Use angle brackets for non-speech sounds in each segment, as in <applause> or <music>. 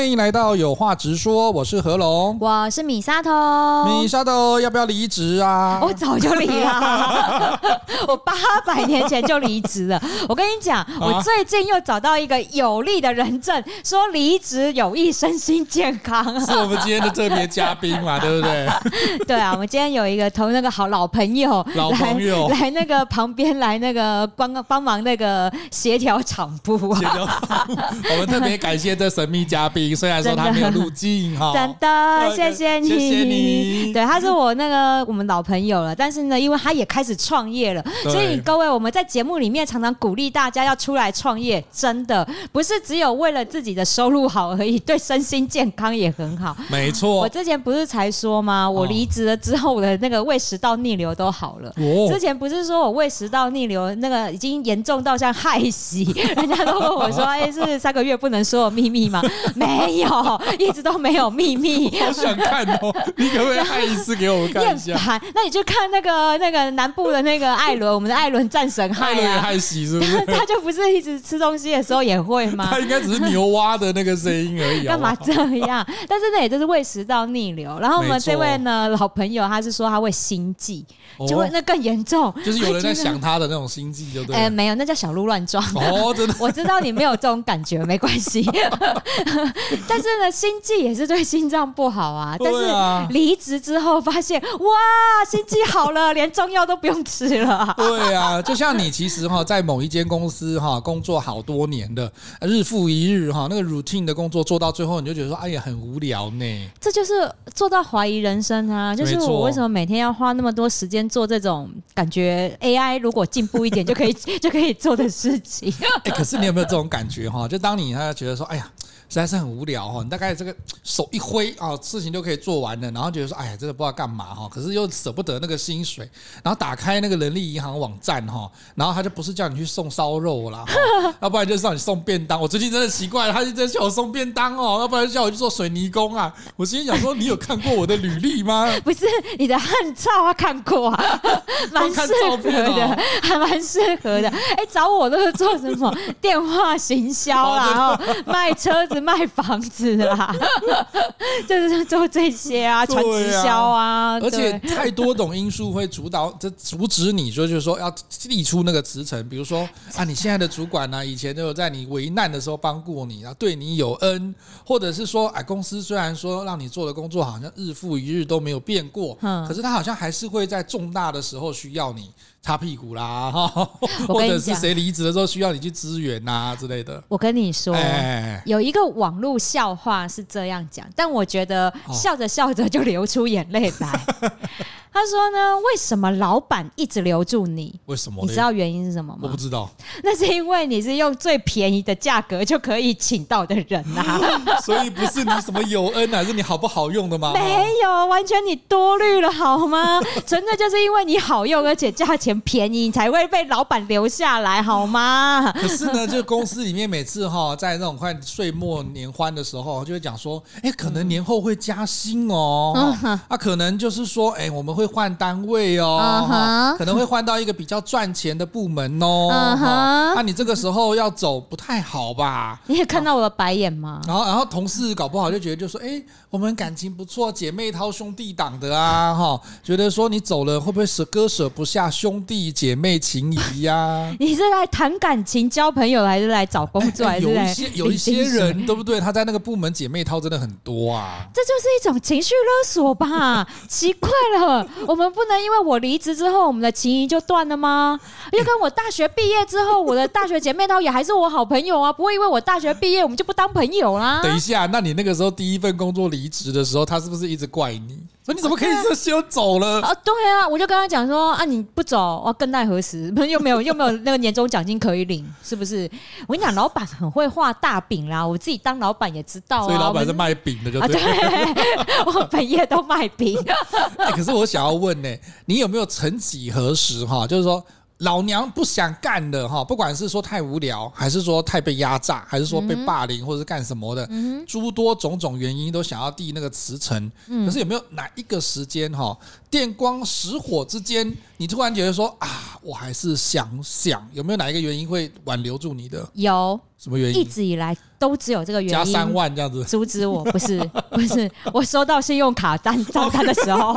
欢迎来到有话直说，我是何龙，我是米沙头。米沙头要不要离职啊？我早就离了，<laughs> 我八百年前就离职了。我跟你讲，啊、我最近又找到一个有力的人证，说离职有益身心健康。是我们今天的特别嘉宾嘛，对不对？对啊，我们今天有一个同那个好老朋友，老朋友来，那个旁边来那个帮帮忙那个协调场部。协调场部，我们特别感谢这神秘嘉宾。虽然说他没有路径哈，<laughs> 真的谢谢你，谢谢你。对，他是我那个我们老朋友了，但是呢，因为他也开始创业了，所以各位我们在节目里面常常鼓励大家要出来创业，真的不是只有为了自己的收入好而已，对身心健康也很好。没错，我之前不是才说吗？我离职了之后，我的那个胃食道逆流都好了。之前不是说我胃食道逆流那个已经严重到像害喜，<laughs> 人家都问我说：“哎，是三个月不能说的秘密吗？”没有，一直都没有秘密。好想看哦，你可不可以拍一次给我们看一下？那你就看那个那个南部的那个艾伦，我们的艾伦战神害啊，害喜是不是？他就不是一直吃东西的时候也会吗？他应该只是牛蛙的那个声音而已。干嘛这样？<laughs> 但是那也就是胃食道逆流。然后我们这位呢老朋友，他是说他会心悸，就会那更严重。就是有人在 <laughs> 想他的那种心悸，就对。哎，没有，那叫小鹿乱撞。哦，真的。<laughs> 我知道你没有这种感觉，没关系。<laughs> 但是呢，心悸也是对心脏不好啊。但是离职之后发现，哇，心悸好了，连中药都不用吃了。对啊，就像你其实哈，在某一间公司哈工作好多年的，日复一日哈，那个 routine 的工作做到最后，你就觉得说，哎呀，很无聊呢。这就是做到怀疑人生啊！就是我为什么每天要花那么多时间做这种感觉 AI 如果进步一点就可以 <laughs> 就可以做的事情？哎，可是你有没有这种感觉哈？就当你他觉得说，哎呀。实在是很无聊哈，你大概这个手一挥啊，事情就可以做完了，然后觉得说，哎呀，真的不知道干嘛哈，可是又舍不得那个薪水，然后打开那个人力银行网站哈，然后他就不是叫你去送烧肉啦，<laughs> 要不然就是让你送便当。我最近真的奇怪了，他就在叫我送便当哦，要不然就叫我去做水泥工啊。我心里想说，你有看过我的履历吗？<laughs> 不是你的汉照啊，看过啊，<laughs> 蛮适合的，还蛮适合的。哎，找我都是做什么电话行销啦，然后卖车子。卖房子啦，<laughs> 就是做这些啊，传直销啊，而且太多种因素会主导，这阻止你说，就是说要立出那个辞呈。比如说 <laughs> 啊，你现在的主管呢，以前都有在你危难的时候帮过你，然后对你有恩，或者是说，哎，公司虽然说让你做的工作好像日复一日都没有变过，可是他好像还是会在重大的时候需要你。擦屁股啦，<laughs> 哈，或者是谁离职的时候需要你去支援呐之类的。我跟你说，有一个网络笑话是这样讲，但我觉得笑着笑着就流出眼泪来。<laughs> 他说呢，为什么老板一直留住你？为什么？你知道原因是什么吗？我不知道。<laughs> 那是因为你是用最便宜的价格就可以请到的人呐、啊。<laughs> 所以不是你什么有恩，还是你好不好用的吗？<laughs> 没有，完全你多虑了好吗？纯粹就是因为你好用，而且价钱便宜，你才会被老板留下来好吗？可是呢，就公司里面每次哈，在那种快岁末年欢的时候，就会讲说，哎，可能年后会加薪哦。嗯、啊，可能就是说，哎，我们会。换单位哦，uh huh. 可能会换到一个比较赚钱的部门哦。那、uh 你这个时候要走不太好吧？你也看到我的白眼吗？然后，然后同事搞不好就觉得，就说：“哎，我们感情不错，姐妹淘兄弟档的啊，哈，觉得说你走了会不会舍割舍不下兄弟姐妹情谊呀、啊？<laughs> ”你是来谈感情、交朋友，还是来找工作？还是有一些有一些人，对不对？他在那个部门姐妹淘真的很多啊。这就是一种情绪勒索吧？<laughs> 奇怪了。我们不能因为我离职之后，我们的情谊就断了吗？<laughs> 要跟我大学毕业之后，我的大学姐妹她也还是我好朋友啊，不会因为我大学毕业，我们就不当朋友啦。等一下，那你那个时候第一份工作离职的时候，他是不是一直怪你？说你怎么可以这休走了？啊，对啊，我就跟他讲说啊，你不走，我更待何时？<laughs> 又没有又没有那个年终奖金可以领，是不是？我跟你讲，老板很会画大饼啦，我自己当老板也知道啊。所以老板是卖饼的，就对。<laughs> 我本业都卖饼。哎，<laughs> 可是我想要问呢，你有没有曾几何时哈，就是说。老娘不想干的哈，不管是说太无聊，还是说太被压榨，还是说被霸凌，或者是干什么的，诸多种种原因都想要递那个辞呈。可是有没有哪一个时间哈，电光石火之间，你突然觉得说啊，我还是想想，有没有哪一个原因会挽留住你的？有。什么原因？一直以来都只有这个原因。加三万这样子阻止我？不是 <laughs> 不是，我收到信用卡单账单的时候，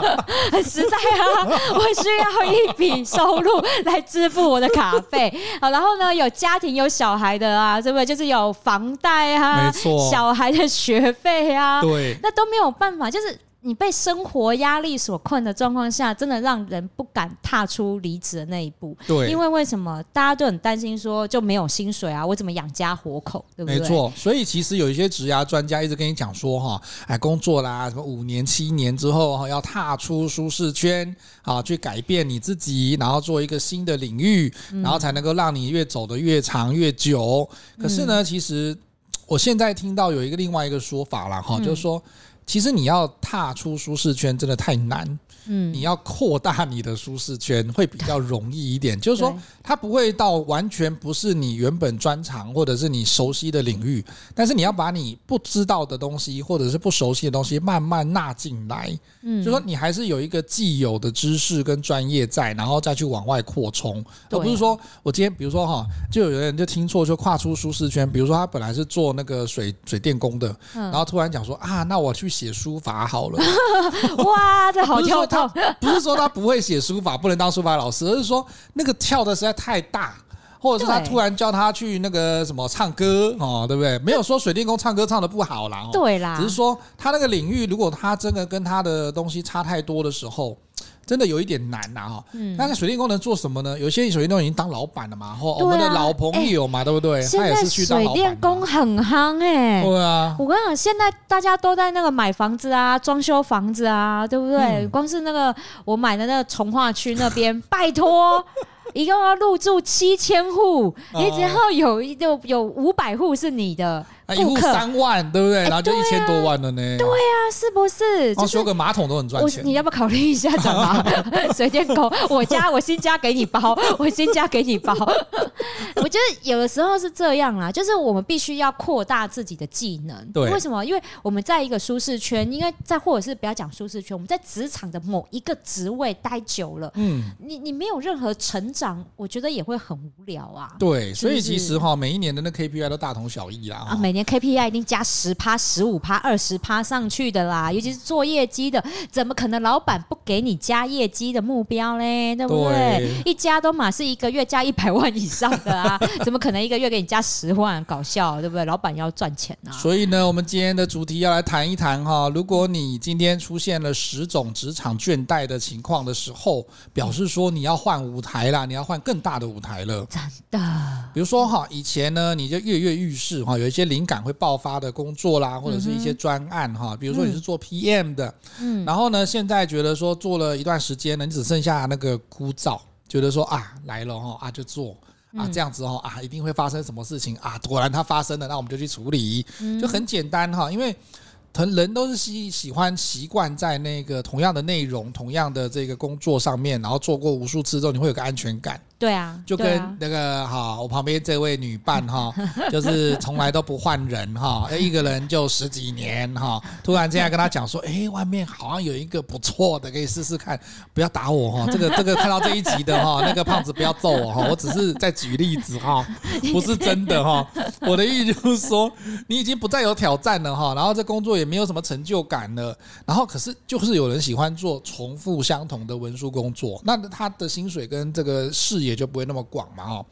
<laughs> 很实在啊，我需要一笔收入来支付我的卡费。好，然后呢，有家庭有小孩的啊，对不对？就是有房贷啊，没错，小孩的学费啊，对，那都没有办法，就是。你被生活压力所困的状况下，真的让人不敢踏出离职的那一步。对，因为为什么大家都很担心说就没有薪水啊？我怎么养家活口？对不对？没错。所以其实有一些职涯专家一直跟你讲说哈，哎，工作啦，什么五年、七年之后哈，要踏出舒适圈啊，去改变你自己，然后做一个新的领域，然后才能够让你越走得越长越久。可是呢，其实我现在听到有一个另外一个说法了哈，就是说。其实你要踏出舒适圈真的太难。嗯，你要扩大你的舒适圈会比较容易一点，就是说它不会到完全不是你原本专长或者是你熟悉的领域，但是你要把你不知道的东西或者是不熟悉的东西慢慢纳进来，嗯，就说你还是有一个既有的知识跟专业在，然后再去往外扩充，而不是说我今天比如说哈，就有人就听错就跨出舒适圈，比如说他本来是做那个水水电工的，然后突然讲说啊，那我去写书法好了，<laughs> 哇，这好跳。不是说他不会写书法，不能当书法老师，而是说那个跳的实在太大，或者是他突然叫他去那个什么唱歌哦，对不对？没有说水电工唱歌唱的不好啦，对啦，只是说他那个领域，如果他真的跟他的东西差太多的时候。真的有一点难呐哈，那水电工能做什么呢？有些水电工已经当老板了嘛，或我们的老朋友嘛，对不对？现在水电工很夯哎，对啊，我跟你讲，现在大家都在那个买房子啊，装修房子啊，对不对？光是那个我买的那个从化区那边，拜托，一共要入住七千户，<laughs> 你只要有一就有五百户是你的。一户三万，对不对？然后就一千多万了呢。对呀，是不是？哦，修个马桶都很赚钱。你要不要考虑一下怎么？<laughs> 水电工，我家我新家给你包，我新家给你包。<laughs> <laughs> 我觉得有的时候是这样啦，就是我们必须要扩大自己的技能。对，为什么？因为我们在一个舒适圈，应该在或者是不要讲舒适圈，我们在职场的某一个职位待久了，嗯，你你没有任何成长，我觉得也会很无聊啊。对，所以其实哈，每一年的那 KPI 都大同小异啦。啊，每年。KPI 一定加十趴、十五趴、二十趴上去的啦，尤其是做业绩的，怎么可能老板不给你加业绩的目标嘞？对不对？对一加都嘛是一个月加一百万以上的啊，<laughs> 怎么可能一个月给你加十万？搞笑，对不对？老板要赚钱啊！所以呢，我们今天的主题要来谈一谈哈，如果你今天出现了十种职场倦怠的情况的时候，表示说你要换舞台啦，你要换更大的舞台了。真的，比如说哈，以前呢，你就跃跃欲试哈，有一些灵感会爆发的工作啦，或者是一些专案哈，比如说你是做 PM 的，嗯，然后呢，现在觉得说做了一段时间呢，你只剩下那个枯燥，觉得说啊来了哈啊就做啊这样子哦啊一定会发生什么事情啊，果然它发生了，那我们就去处理，就很简单哈，因为。人都是喜喜欢习惯在那个同样的内容、同样的这个工作上面，然后做过无数次之后，你会有个安全感。对啊，就跟那个哈，我旁边这位女伴哈，<laughs> 就是从来都不换人哈，一个人就十几年哈，突然这样跟他讲说，哎，外面好像有一个不错的，可以试试看，不要打我哈，这个 <laughs> 这个看到这一集的哈，那个胖子不要揍我哈，我只是在举例子哈，<laughs> 不是真的哈，我的意思就是说，你已经不再有挑战了哈，然后这工作也没有什么成就感了，然后可是就是有人喜欢做重复相同的文书工作，那他的薪水跟这个事业。也就不会那么广嘛，哦。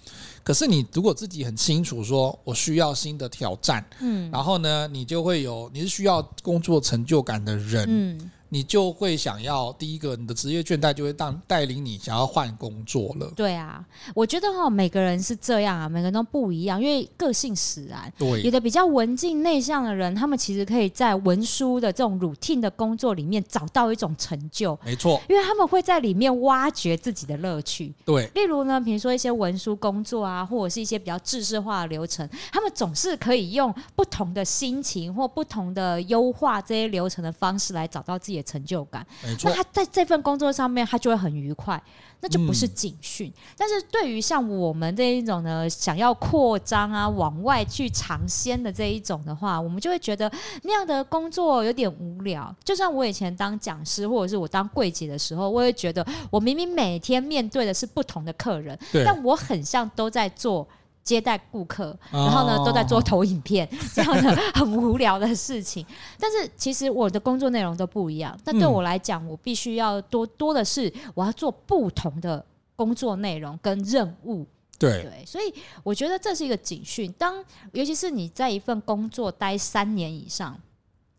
可是你如果自己很清楚说，我需要新的挑战，嗯，然后呢，你就会有，你是需要工作成就感的人，嗯。你就会想要第一个，你的职业倦怠就会当带领你想要换工作了。对啊，我觉得哈，每个人是这样啊，每个人都不一样，因为个性使然。对，有的比较文静内向的人，他们其实可以在文书的这种 routine 的工作里面找到一种成就。没错，因为他们会在里面挖掘自己的乐趣。对，例如呢，比如说一些文书工作啊，或者是一些比较制式化的流程，他们总是可以用不同的心情或不同的优化这些流程的方式来找到自己的成就感，那他在这份工作上面，他就会很愉快，那就不是警讯。嗯、但是对于像我们这一种呢，想要扩张啊，往外去尝鲜的这一种的话，我们就会觉得那样的工作有点无聊。就算我以前当讲师，或者是我当柜姐的时候，我也觉得我明明每天面对的是不同的客人，但我很像都在做。接待顾客，然后呢都在做投影片 <laughs> 这样的很无聊的事情。但是其实我的工作内容都不一样。但对我来讲，我必须要多多的是我要做不同的工作内容跟任务。对对，所以我觉得这是一个警讯。当尤其是你在一份工作待三年以上。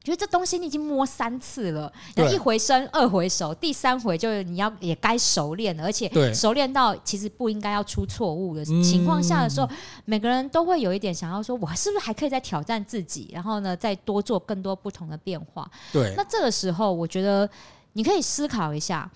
觉得这东西你已经摸三次了，然后一回生二回熟，第三回就是你要也该熟练了，而且熟练到其实不应该要出错误的情况下的时候，每个人都会有一点想要说，我是不是还可以再挑战自己，然后呢，再多做更多不同的变化。对，那这个时候我觉得你可以思考一下。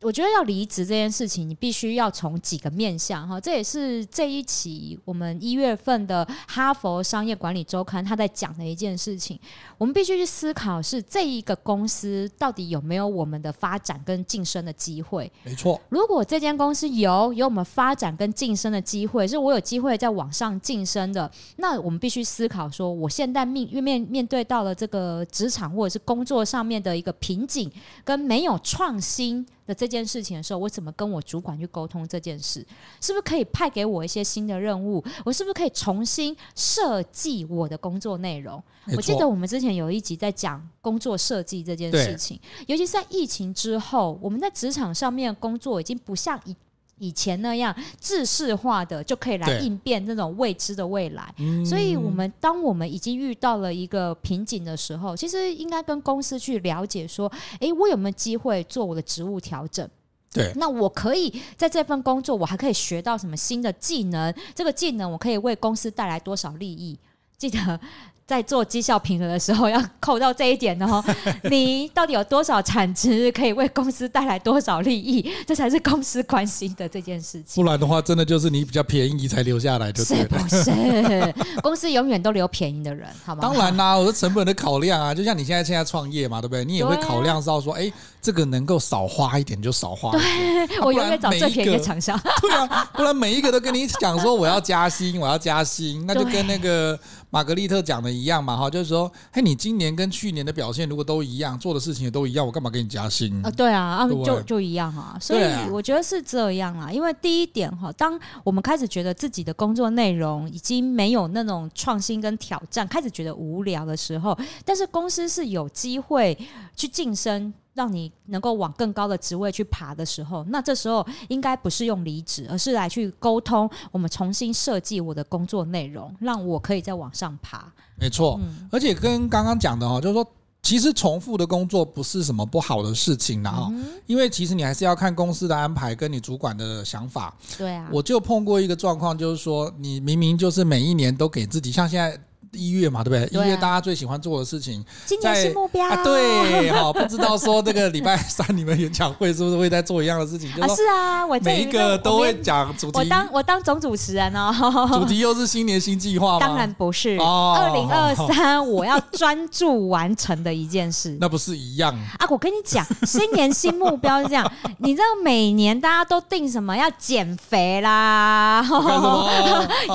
我觉得要离职这件事情，你必须要从几个面向哈，这也是这一期我们一月份的《哈佛商业管理周刊》他在讲的一件事情。我们必须去思考，是这一个公司到底有没有我们的发展跟晋升的机会？没错。如果这间公司有有我们发展跟晋升的机会，是我有机会在往上晋升的，那我们必须思考说，我现在面面面对到了这个职场或者是工作上面的一个瓶颈，跟没有创新的这件事情的时候，我怎么跟我主管去沟通这件事？是不是可以派给我一些新的任务？我是不是可以重新设计我的工作内容？我记得我们之前有一集在讲工作设计这件事情，尤其是在疫情之后，我们在职场上面工作已经不像以以前那样制式化的就可以来应变那种未知的未来，所以，我们当我们已经遇到了一个瓶颈的时候，其实应该跟公司去了解说，诶，我有没有机会做我的职务调整？对，那我可以在这份工作，我还可以学到什么新的技能？这个技能我可以为公司带来多少利益？记得。在做绩效评核的时候，要扣到这一点哦。<laughs> 你到底有多少产值，可以为公司带来多少利益？这才是公司关心的这件事情。不然的话，真的就是你比较便宜才留下来，就是不是？<laughs> 公司永远都留便宜的人，好吗？当然啦，我的成本的考量啊，就像你现在现在创业嘛，对不对？你也会考量到说，哎，这个能够少花一点就少花。对，我永远找最便宜的厂商。<laughs> 对啊，不然每一个都跟你讲说我要加薪，我要加薪，那就跟那个。玛格丽特讲的一样嘛，哈，就是说，嘿，你今年跟去年的表现如果都一样，做的事情也都一样，我干嘛给你加薪啊？对啊，啊，就就一样啊，所以我觉得是这样啊。因为第一点哈，当我们开始觉得自己的工作内容已经没有那种创新跟挑战，开始觉得无聊的时候，但是公司是有机会去晋升。让你能够往更高的职位去爬的时候，那这时候应该不是用离职，而是来去沟通，我们重新设计我的工作内容，让我可以再往上爬。没错，嗯、而且跟刚刚讲的哈，就是说，其实重复的工作不是什么不好的事情的哈，嗯、因为其实你还是要看公司的安排跟你主管的想法。对啊，我就碰过一个状况，就是说，你明明就是每一年都给自己，像现在。一月嘛，对不对？一月大家最喜欢做的事情，今年新目标。啊，对，好，不知道说这个礼拜三你们演讲会是不是会在做一样的事情？啊，是啊，我每一个都会讲主题。我当我当总主持人哦。<laughs> 主题又是新年新计划吗？当然不是。二零二三，我要专注完成的一件事。<laughs> 那不是一样啊？我跟你讲，新年新目标是这样。<laughs> 你知道每年大家都定什么？要减肥啦，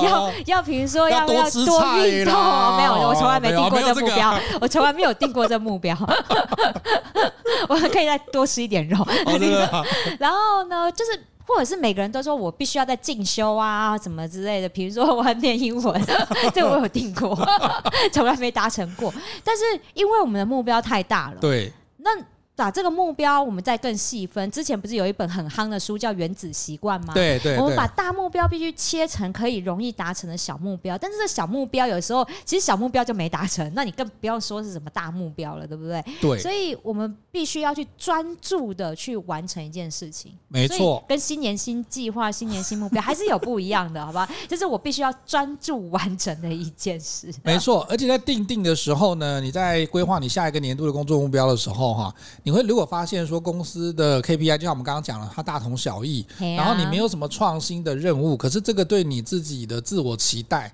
要要比如说要要多运动。哦，没有，我从来没定过这目标，我从来没有定过这目标。<laughs> <laughs> 我可以再多吃一点肉。<laughs> 然后呢，就是或者是每个人都说我必须要在进修啊，什么之类的。比如说我要念英文，这我有定过，从来没达成过。但是因为我们的目标太大了，对，那。把这个目标，我们再更细分。之前不是有一本很夯的书叫《原子习惯》吗？对对。我们把大目标必须切成可以容易达成的小目标，但是这小目标有时候其实小目标就没达成，那你更不要说是什么大目标了，对不对？对。所以我们必须要去专注的去完成一件事情。没错。跟新年新计划、新年新目标还是有不一样的，好吧？就是我必须要专注完成的一件事。没错。而且在定定的时候呢，你在规划你下一个年度的工作目标的时候，哈。你会如果发现说公司的 KPI 就像我们刚刚讲了，它大同小异，然后你没有什么创新的任务，可是这个对你自己的自我期待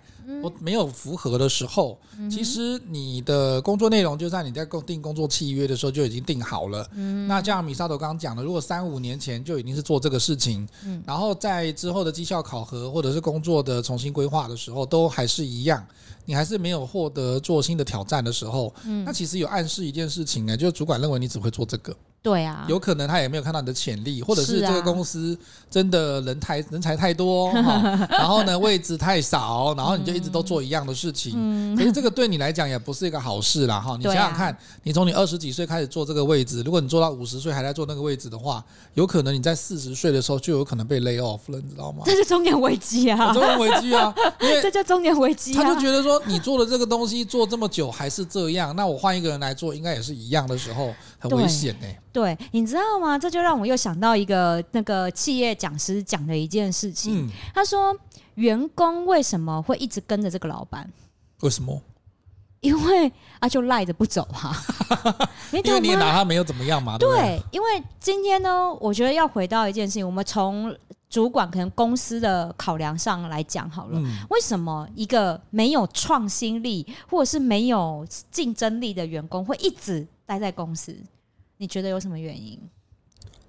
没有符合的时候，其实你的工作内容就在你在工定工作契约的时候就已经定好了。那像米沙头刚刚讲的，如果三五年前就已经是做这个事情，然后在之后的绩效考核或者是工作的重新规划的时候，都还是一样。你还是没有获得做新的挑战的时候，嗯，那其实有暗示一件事情呢，就是主管认为你只会做这个，对啊，有可能他也没有看到你的潜力，或者是这个公司真的人才人才太多，<laughs> 然后呢位置太少，然后你就一直都做一样的事情。嗯，可是这个对你来讲也不是一个好事啦哈。你想想看，你从你二十几岁开始做这个位置，如果你做到五十岁还在做那个位置的话，有可能你在四十岁的时候就有可能被 lay off 了，你知道吗？这是中年危机啊！中年危机啊！因为 <laughs> 这叫中年危机。他就觉得说，你做的这个东西做这么久还是这样，那我换一个人来做，应该也是一样的时候，很危险呢。对，你知道吗？这就让我又想到一个那个企业讲师讲的一件事情。嗯、他说，员工为什么会一直跟着这个老板？为什么？因为啊，就赖着不走哈、<laughs> 啊。因为你也拿他没有怎么样嘛。对，对，因为今天呢，我觉得要回到一件事情，我们从主管可能公司的考量上来讲好了。嗯、为什么一个没有创新力或者是没有竞争力的员工会一直待在公司？你觉得有什么原因？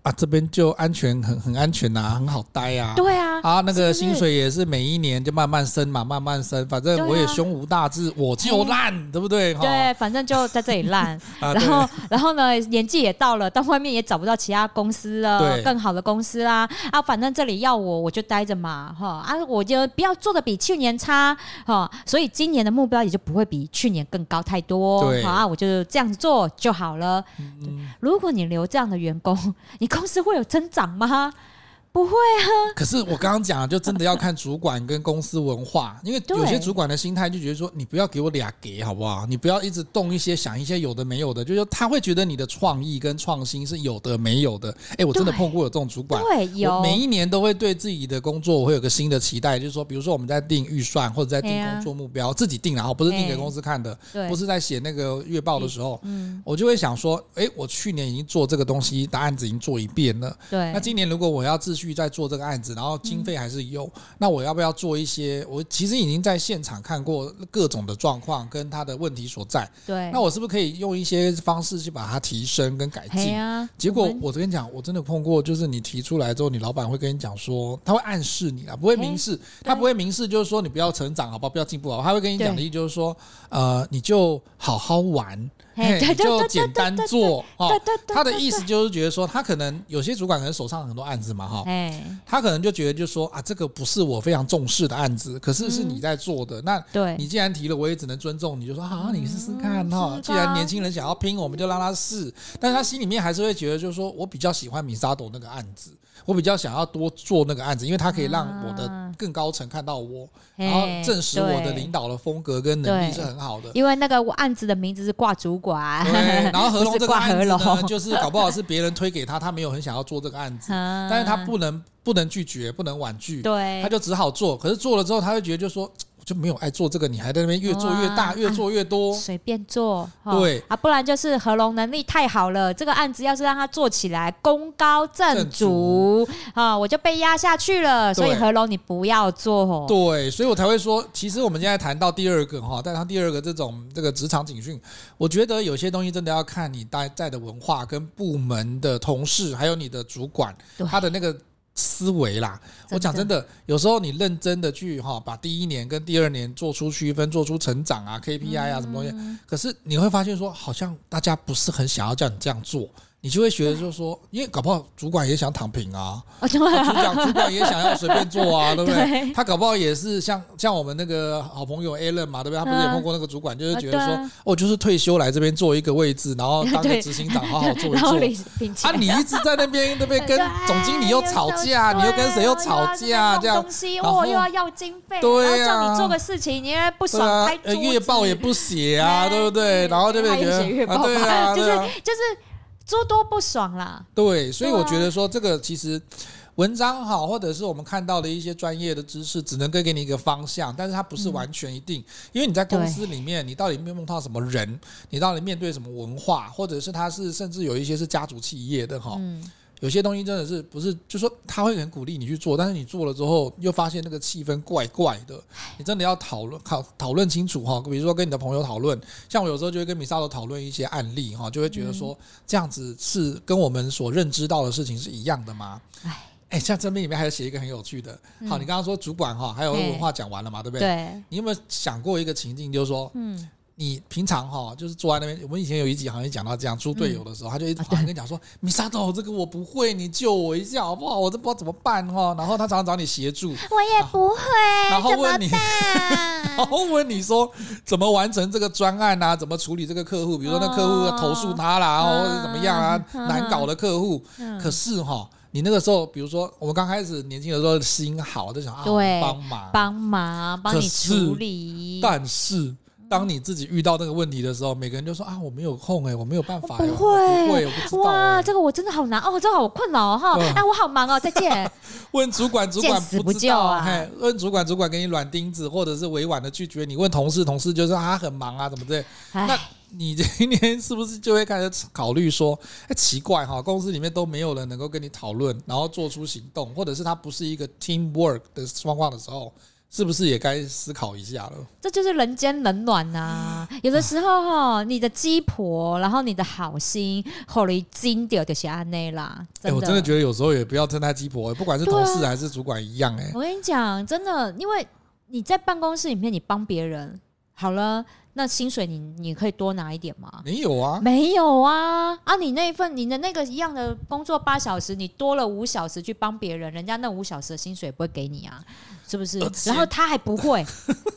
啊，这边就安全，很很安全呐、啊，很好待啊。对啊，啊，那个薪水也是每一年就慢慢升嘛，慢慢升。反正我也胸无大志，我就烂，对不对？对，反正就在这里烂。<laughs> 然后，然后呢，年纪也到了，到外面也找不到其他公司了，更好的公司啦。啊，反正这里要我，我就待着嘛，哈。啊，我就不要做的比去年差，哈。所以今年的目标也就不会比去年更高太多。对，好啊，我就这样子做就好了。如果你留这样的员工，<laughs> 你。公司会有增长吗？不会啊！可是我刚刚讲的，就真的要看主管跟公司文化，<laughs> 因为有些主管的心态就觉得说，你不要给我俩给好不好？你不要一直动一些想一些有的没有的，就是他会觉得你的创意跟创新是有的没有的。哎，我真的碰过有这种主管，对，有。每一年都会对自己的工作我会有个新的期待，就是说，比如说我们在定预算或者在定工作目标，自己定然后不是定给公司看的，不是在写那个月报的时候，嗯，我就会想说，哎，我去年已经做这个东西，答案子已经做一遍了，对。那今年如果我要继续在做这个案子。然后经费还是有，嗯、那我要不要做一些？我其实已经在现场看过各种的状况跟他的问题所在。对，那我是不是可以用一些方式去把它提升跟改进？啊、结果我跟你讲，我真的碰过，就是你提出来之后，你老板会跟你讲说，他会暗示你啊，不会明示，他不会明示，就是说你不要成长，好不好？不要进步，好，他会跟你讲的意思就是说，呃，你就好好玩。嘿，你就简单做哦。他的意思就是觉得说，他可能有些主管可能手上很多案子嘛，哈。他可能就觉得就说啊，这个不是我非常重视的案子，可是是你在做的。那你既然提了，我也只能尊重你，就说好，你试试看哈。既然年轻人想要拼，我们就让他试。但是他心里面还是会觉得，就是说我比较喜欢米沙朵那个案子。我比较想要多做那个案子，因为他可以让我的更高层看到我，然后证实我的领导的风格跟能力是很好的。因为那个案子的名字是挂主管，对。然后何龙 <laughs> 这个案子呢，就是搞不好是别人推给他，他没有很想要做这个案子，<laughs> 但是他不能不能拒绝，不能婉拒，对，他就只好做。可是做了之后，他会觉得就说。就没有爱做这个，你还在那边越做越大，越做越多，随便做。对啊，不然就是合龙能力太好了，这个案子要是让他做起来功高震主啊，我就被压下去了。所以合龙你不要做。对，所以我才会说，其实我们现在谈到第二个哈，但他第二个这种这个职场警讯，我觉得有些东西真的要看你待在的文化跟部门的同事，还有你的主管他的那个。思维啦，我讲真的，有时候你认真的去哈，把第一年跟第二年做出区分，做出成长啊，KPI 啊什么东西，可是你会发现说，好像大家不是很想要叫你这样做。你就会觉得，就是说，因为搞不好主管也想躺平啊，主 <laughs> 管主管也想要随便做啊，对不对？他搞不好也是像像我们那个好朋友 Alan 嘛，对不对？他不是也碰过那个主管，就是觉得说，我就是退休来这边做一个位置，然后当个执行长，好好 <laughs> 做一做。啊，你一直在那边 <laughs> 对不对？跟总经理又吵架，你又跟谁又吵架，这样，然后又要要经费，对呀，叫你做个事情，你也不爽，月报也不写啊，对不对？然后就会觉得，对啊，就是就是。诸多不爽啦，对，所以我觉得说这个其实文章好，或者是我们看到的一些专业的知识，只能够给你一个方向，但是它不是完全一定，因为你在公司里面，你到底面碰到什么人，你到底面对什么文化，或者是它是甚至有一些是家族企业的哈。有些东西真的是不是，就说他会很鼓励你去做，但是你做了之后又发现那个气氛怪怪的，你真的要讨论讨讨论清楚哈。比如说跟你的朋友讨论，像我有时候就会跟米沙罗讨论一些案例哈，就会觉得说这样子是跟我们所认知到的事情是一样的吗？哎哎，像这边里面还有写一个很有趣的，好，你刚刚说主管哈，还有文化讲完了嘛，对不对？对。你有没有想过一个情境，就是说，嗯。你平常哈，就是坐在那边。我们以前有一集好像讲到这样，猪队友的时候，嗯、他就一直好像跟你讲说：“米沙豆，这个我不会，你救我一下好不好？我都不知道怎么办哈。”然后他常常找你协助，我也不会，然后问你，然后问你 <laughs> 说怎么完成这个专案啊？怎么处理这个客户？比如说那客户要投诉他啦，哦、或者怎么样啊？嗯、难搞的客户。嗯、可是哈，你那个时候，比如说我们刚开始年轻的时候，心好，就想啊，帮忙，帮忙，帮你处理。但是。当你自己遇到那个问题的时候，每个人就说啊，我没有空哎，我没有办法，不会，不会，我不知道。哇，这个我真的好难哦，这个好困扰哈，哎，我好忙哦，再见。问主管，主管不知道啊。问主管，主管给你软钉子，或者是委婉的拒绝你。问同事，同事就说啊，很忙啊，怎么的？那你今天是不是就会开始考虑说，哎，奇怪哈，公司里面都没有人能够跟你讨论，然后做出行动，或者是他不是一个 teamwork 的状况的时候。是不是也该思考一下了？这就是人间冷暖呐、啊。有的时候哈，你的鸡婆，然后你的好心，后来金掉就是安内啦。哎、欸，我真的觉得有时候也不要称他鸡婆，不管是同事还是主管一样。哎，我跟你讲，真的，因为你在办公室里面，你帮别人好了。那薪水你你可以多拿一点吗？没有啊，没有啊啊！你那一份你的那个一样的工作八小时，你多了五小时去帮别人，人家那五小时的薪水不会给你啊，是不是？然后他还不会，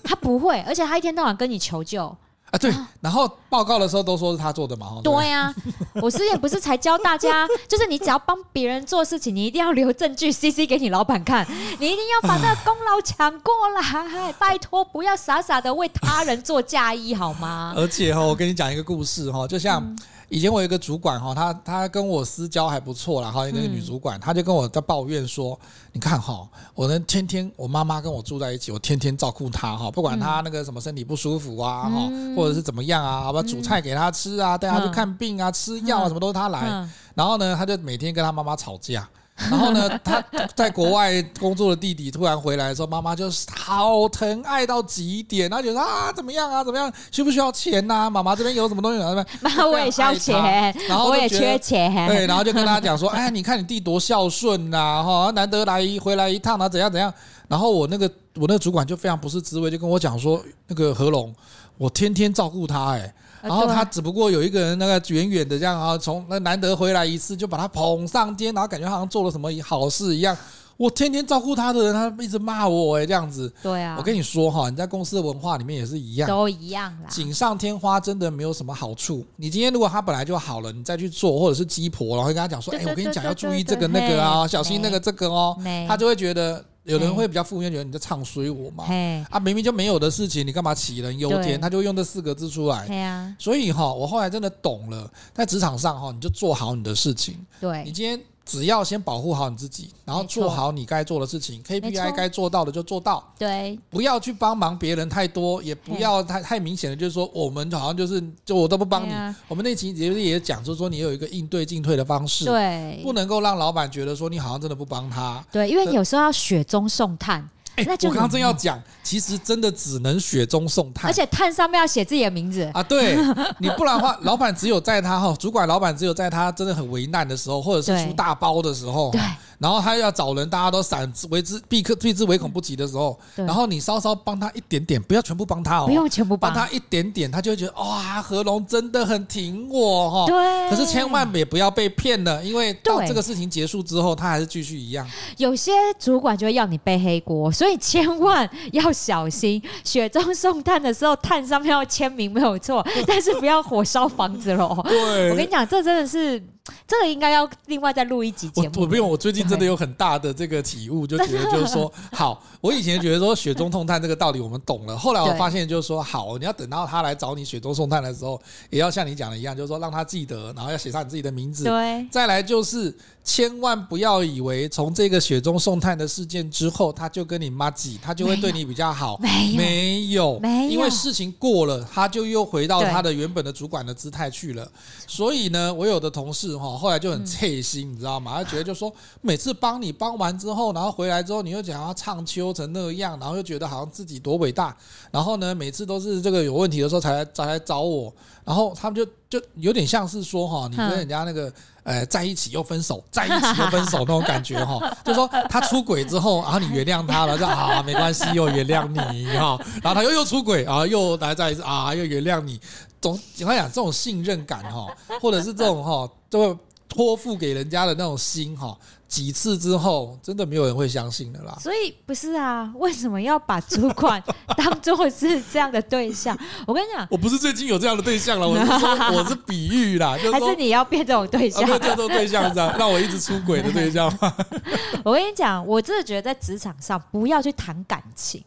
他不会，而且他一天到晚跟你求救。啊，对，然后报告的时候都说是他做的嘛。对呀，我之前不是才教大家，<laughs> 就是你只要帮别人做事情，你一定要留证据，<laughs> CC 给你老板看，你一定要把那个功劳抢过来，<laughs> 拜托不要傻傻的为他人做嫁衣好吗？而且哈，我跟你讲一个故事哈，就像。以前我有一个主管哈，他他跟我私交还不错啦，哈，一个女主管，他就跟我在抱怨说，你看哈，我能天天我妈妈跟我住在一起，我天天照顾她哈，不管她那个什么身体不舒服啊哈，或者是怎么样啊，好吧，煮菜给她吃啊，带她去看病啊，吃药啊，什么都是她来，然后呢，他就每天跟他妈妈吵架。<laughs> 然后呢，他在国外工作的弟弟突然回来的时候，妈妈就是好疼爱到极点，然后就说啊，怎么样啊，怎么样，需不需要钱呐、啊？妈妈这边有什么东西？妈妈我也需要钱，然后我也缺钱。对，然后就跟他讲说，<laughs> 哎，你看你弟多孝顺呐、啊，哈，难得来回来一趟，然后怎样怎样。然后我那个我那个主管就非常不是滋味，就跟我讲说，那个何龙，我天天照顾他、欸，哎。然后他只不过有一个人那个远远的这样啊，从那难得回来一次就把他捧上天，然后感觉好像做了什么好事一样。我天天照顾他的人，他一直骂我哎，这样子。对啊，我跟你说哈，你在公司的文化里面也是一样，都一样啦。锦上添花真的没有什么好处。你今天如果他本来就好了，你再去做，或者是鸡婆，然后跟他讲说，哎，我跟你讲要注意这个那个啊，小心那个这个哦，他就会觉得。有人会比较负面，觉得你在唱衰我嘛？啊，明明就没有的事情，你干嘛杞人忧天？他就用这四个字出来。所以哈，我后来真的懂了，在职场上哈，你就做好你的事情。对，你今天。只要先保护好你自己，然后做好你该做的事情，KPI 该做到的就做到。对，不要去帮忙别人太多，也不要太太明显的，就是说我们好像就是就我都不帮你。我们那期也也讲，就是说你有一个应对进退的方式，对，不能够让老板觉得说你好像真的不帮他。对，因为有时候要雪中送炭。哎，我刚刚正要讲，其实真的只能雪中送炭，而且炭上面要写自己的名字啊。对，你不然的话，老板只有在他哈，<laughs> 主管老板只有在他真的很为难的时候，或者是出大包的时候。对。然后他要找人，大家都闪为之避之避之唯恐不及的时候，然后你稍稍帮他一点点，不要全部帮他哦，不用全部帮他一点点，他就会觉得哇，何龙真的很挺我哈。对。可是千万也不要被骗了，因为到这个事情结束之后，他还是继续一样。有些主管就会要你背黑锅，所以千万要小心。雪中送炭的时候，炭上面要签名没有错，<laughs> 但是不要火烧房子喽。对。我跟你讲，这真的是。<tsk> 这个应该要另外再录一集节目。我我不用，我最近真的有很大的这个体悟，就觉得就是说，<laughs> 好，我以前觉得说雪中送炭这个道理我们懂了，后来我发现就是说，好，你要等到他来找你雪中送炭的时候，也要像你讲的一样，就是说让他记得，然后要写上你自己的名字。对。再来就是千万不要以为从这个雪中送炭的事件之后，他就跟你妈挤，他就会对你比较好。<laughs> 没有，没有，没有，因为事情过了，他就又回到他的原本的主管的姿态去了。所以呢，我有的同事。哈，后来就很切心，你知道吗？他觉得就说每次帮你帮完之后，然后回来之后，你又讲要唱秋成那样，然后又觉得好像自己多伟大。然后呢，每次都是这个有问题的时候才来才来找我。然后他们就就有点像是说哈，你跟人家那个呃在一起又分手，在一起又分手那种感觉哈，<laughs> 就是说他出轨之后，然后你原谅他了，就啊没关系，又原谅你哈，然后他又又出轨啊，又来再一次啊，又原谅你，总怎么讲这种信任感哈，<laughs> 或者是这种哈，就托付给人家的那种心哈。几次之后，真的没有人会相信的啦。所以不是啊，为什么要把主管 <laughs> 当做是这样的对象？我跟你讲，我不是最近有这样的对象了，我是说 <laughs> 我是比喻啦，就是、还是你要变这种对象？啊、这种对象是这样，让我一直出轨的对象。我跟你讲，我真的觉得在职场上不要去谈感情。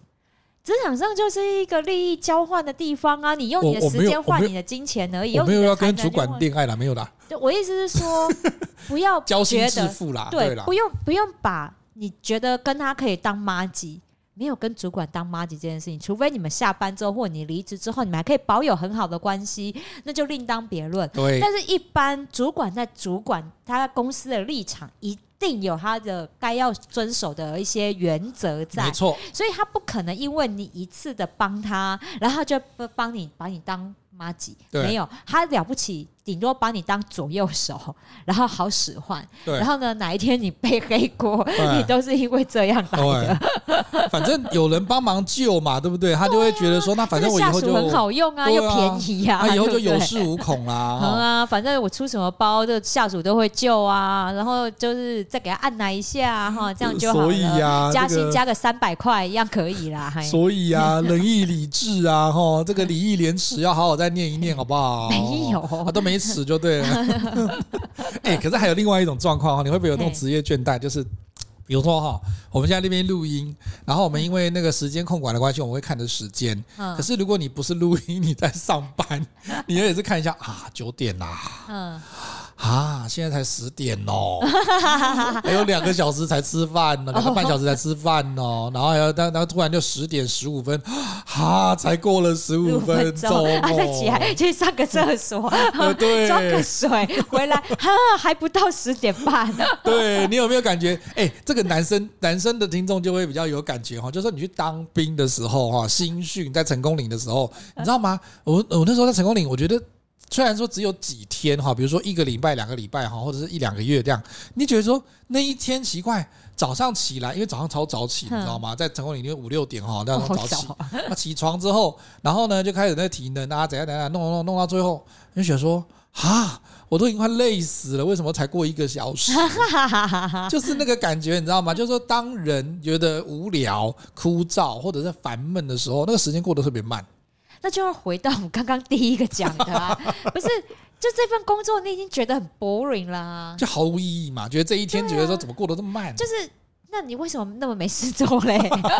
职场上就是一个利益交换的地方啊！你用你的时间换你的金钱而已。我没有要跟主管恋爱了，没有啦。我意思是说，<laughs> 不要交心致富啦。对，不用不用把你觉得跟他可以当妈吉，没有跟主管当妈吉这件事情，除非你们下班之后或你离职之后，你们还可以保有很好的关系，那就另当别论。对。但是，一般主管在主管他公司的立场一。定有他的该要遵守的一些原则在，没错，所以他不可能因为你一次的帮他，然后就不帮你把你当妈吉，没有，他了不起。顶多把你当左右手，<laughs> 然后好使唤。然后呢，哪一天你背黑锅，<laughs> 你都是因为这样来的。反正有人帮忙救嘛，对不对？他就会觉得说，那反正我以后就很好用啊，又便宜啊，他以后就有恃无恐啦。<laughs> 好啊，反正我出什么包，这下属都会救啊。然后就是再给他按哪一下哈，这样就好了。所以啊，加薪加个三百块一样可以啦。所以啊，仁义礼智啊，哈，这个礼义廉耻要好好再念一念，好不好？没有，他都没。死就对了，<laughs> 哎、欸，可是还有另外一种状况哈，你会不会有那种职业倦怠？就是比如说哈，我们现在那边录音，然后我们因为那个时间控管的关系，我们会看着时间。可是如果你不是录音，你在上班，你也是看一下啊，九点啦。嗯。啊，现在才十点哦，还 <laughs> 有两个小时才吃饭呢，<laughs> 两个半小时才吃饭哦，然后还要，然后突然就十点十五分，<gasps> 哈，才过了十五分钟，啊，再起来去上个厕所，<laughs> 对，装个水回来，哈，还不到十点半。对，你有没有感觉？哎，这个男生男生的听众就会比较有感觉哈，就是说你去当兵的时候哈，新训在成功岭的时候，你知道吗？我我那时候在成功岭，我觉得。虽然说只有几天哈，比如说一个礼拜、两个礼拜哈，或者是一两个月这样，你觉得说那一天奇怪，早上起来，因为早上超早起，你知道吗？在成功岭里面五六点哈，那种早起，那起床之后，然后呢就开始那个体能啊，怎样怎样，弄弄弄到最后，你就觉得说啊，我都已经快累死了，为什么才过一个小时？<laughs> 就是那个感觉，你知道吗？就是说，当人觉得无聊、枯燥或者是烦闷的时候，那个时间过得特别慢。那就要回到我们刚刚第一个讲的啊，<laughs> 不是？就这份工作你已经觉得很 boring 啦，就毫无意义嘛？觉得这一天觉得说怎么过得这么慢？就是。那你为什么那么没事做嘞？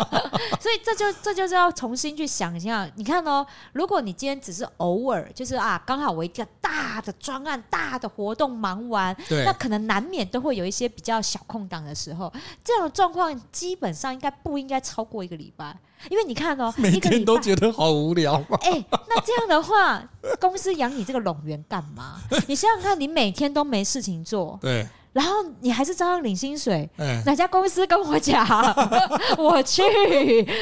<laughs> 所以这就这就是要重新去想一下。你看哦，如果你今天只是偶尔，就是啊，刚好我一个大的专案、大的活动忙完，对那可能难免都会有一些比较小空档的时候。这种状况基本上应该不应该超过一个礼拜，因为你看哦，每天都觉得好无聊。<laughs> 哎、欸，那这样的话，公司养你这个冗员干嘛？你想想看，你每天都没事情做，对。然后你还是照样领薪水，欸、哪家公司跟我讲，<laughs> 我去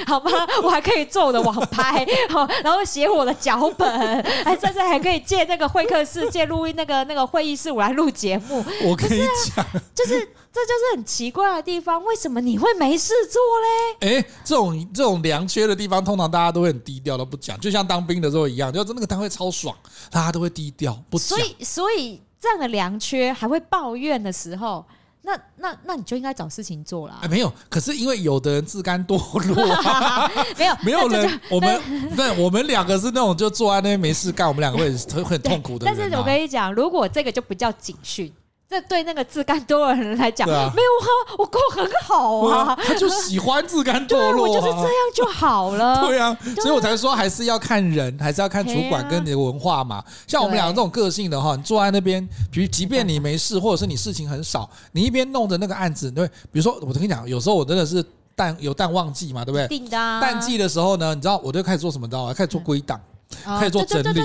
好吗？我还可以做我的网拍，<laughs> 然后写我的脚本，还甚至还可以借那个会客室，借录音那个那个会议室，我来录节目。我跟你讲，就是这就是很奇怪的地方，为什么你会没事做嘞？哎，这种这种良缺的地方，通常大家都会很低调，都不讲，就像当兵的时候一样，就那个单位超爽，大家都会低调不讲。所以，所以。这样的良缺还会抱怨的时候，那那那你就应该找事情做了。哎，没有，可是因为有的人自甘堕落，<laughs> 没有没有人，我们对，我们两个是那种就坐在那边没事干，我们两个会会很痛苦的。但是我跟你讲，如果这个就不叫警训。这对那个自甘堕落的人来讲，没有啊，我过很好啊，他就喜欢自甘 <laughs> 堕落，我就是这样就好了。<laughs> 对啊，所以我才说还是要看人，还是要看主管跟你的文化嘛。像我们两个这种个性的哈，你坐在那边，比如即便你没事，或者是你事情很少，你一边弄着那个案子，对，比如说我跟你讲，有时候我真的是淡有淡旺季嘛，对不对？淡季的时候呢，你知道我就开始做什么？知道吗？开始做归档。开始做整理，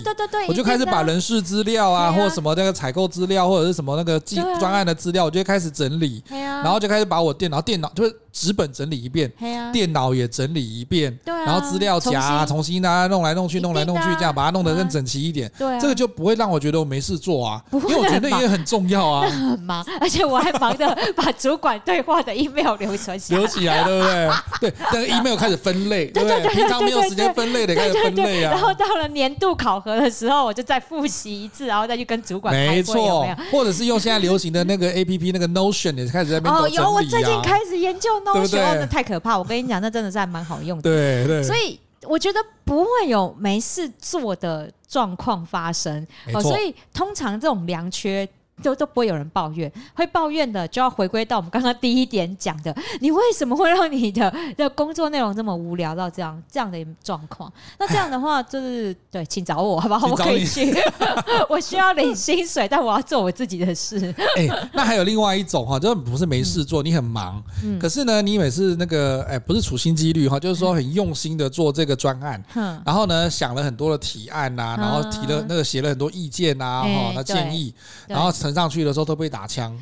我就开始把人事资料啊，或者什么那个采购资料，或者是什么那个记专案的资料，我就开始整理，然后就开始把我电脑电脑就是纸本整理一遍，啊、电脑也整理一遍，对啊、然后资料夹、啊、重新啊弄来弄去，弄来弄去，这样把它弄得更整齐一点。对、啊，这个就不会让我觉得我没事做啊，因为我觉得那也很重要啊。<laughs> 很忙，而且我还忙着 <laughs> 把主管对话的 email 留存起来，留起来，对不对？<laughs> 对，那个 email 开始分类，对不对？平常没有时间分类的，开始分类啊。然后到了年度考核的时候，我就再复习一次，然后再去跟主管开错，或者是用现在流行的那个 APP，那个 Notion 也开始在那边哦，有，我最近开始研究 Notion，那、哦、太可怕。我跟你讲，那真的是还蛮好用的。对对。所以我觉得不会有没事做的状况发生。哦，所以通常这种良缺。都都不会有人抱怨，会抱怨的就要回归到我们刚刚第一点讲的，你为什么会让你的的工作内容这么无聊到这样这样的状况？那这样的话就是对，请找我好不好？我可以去，<laughs> 我需要领薪水，但我要做我自己的事。哎、欸，那还有另外一种哈，就不是没事做，你很忙，嗯、可是呢，你每次那个哎、欸，不是处心积虑哈，就是说很用心的做这个专案，嗯、然后呢想了很多的提案呐、啊，然后提了那个写了很多意见呐、啊，哈、欸，那建议，然后上去的时候都被打枪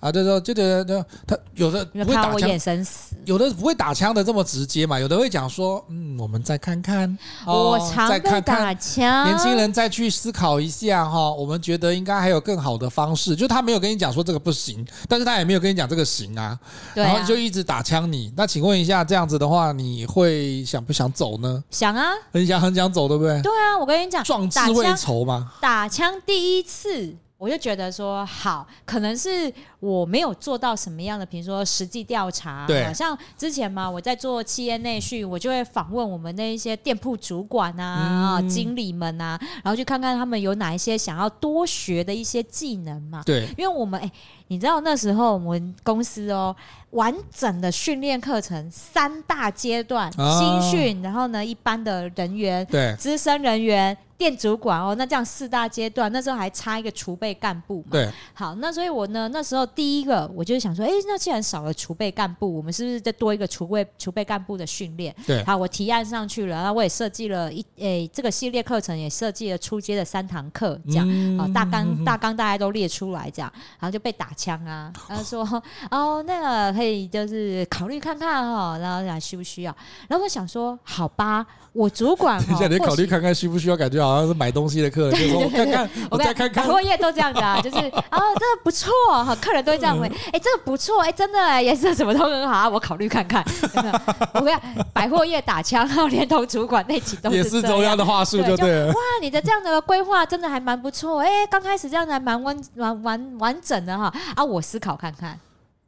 啊！对对，就觉得他有的不会打枪，有的不会打枪的这么直接嘛。有的会讲说：“嗯，我们再看看，我常被打枪。年轻人再去思考一下哈，我们觉得应该还有更好的方式。”就他没有跟你讲说这个不行，但是他也没有跟你讲这个行啊。然后就一直打枪你。那请问一下，这样子的话，你会想不想走呢？想啊，很想很想走，对不对？对啊，我跟你讲，壮志未酬嘛。打枪第一次。我就觉得说好，可能是我没有做到什么样的，比如说实际调查。对，像之前嘛，我在做企业内训，我就会访问我们那一些店铺主管啊、嗯、经理们啊，然后去看看他们有哪一些想要多学的一些技能嘛。对，因为我们哎，你知道那时候我们公司哦，完整的训练课程三大阶段：新训，然后呢一般的人员，对，资深人员。店主管哦，那这样四大阶段，那时候还差一个储备干部嘛。对，好，那所以我呢，那时候第一个，我就想说，哎，那既然少了储备干部，我们是不是再多一个储备储备干部的训练？对，好，我提案上去了，然后我也设计了一，哎，这个系列课程也设计了初阶的三堂课，这样，好，大纲大纲大家都列出来，这样，然后就被打枪啊，然后说，哦，那个可以就是考虑看看哈，然后想需不需要？然后我想说，好吧。我主管，等一下你考虑看看需不需要，感觉好像是买东西的客人，就说我看看，我再看看。百货业都这样子啊，<laughs> 就是哦，这个不错哈，客人都会这样问，哎，这个不错，哎，真的颜色什么都很好啊，我考虑看看。<laughs> 我跟你讲，百货业打枪，然后连同主管那几都是也是同样的话术，就对了。哇，你的这样的规划真的还蛮不错，哎，刚开始这样子还蛮完完完完整的哈，啊，我思考看看，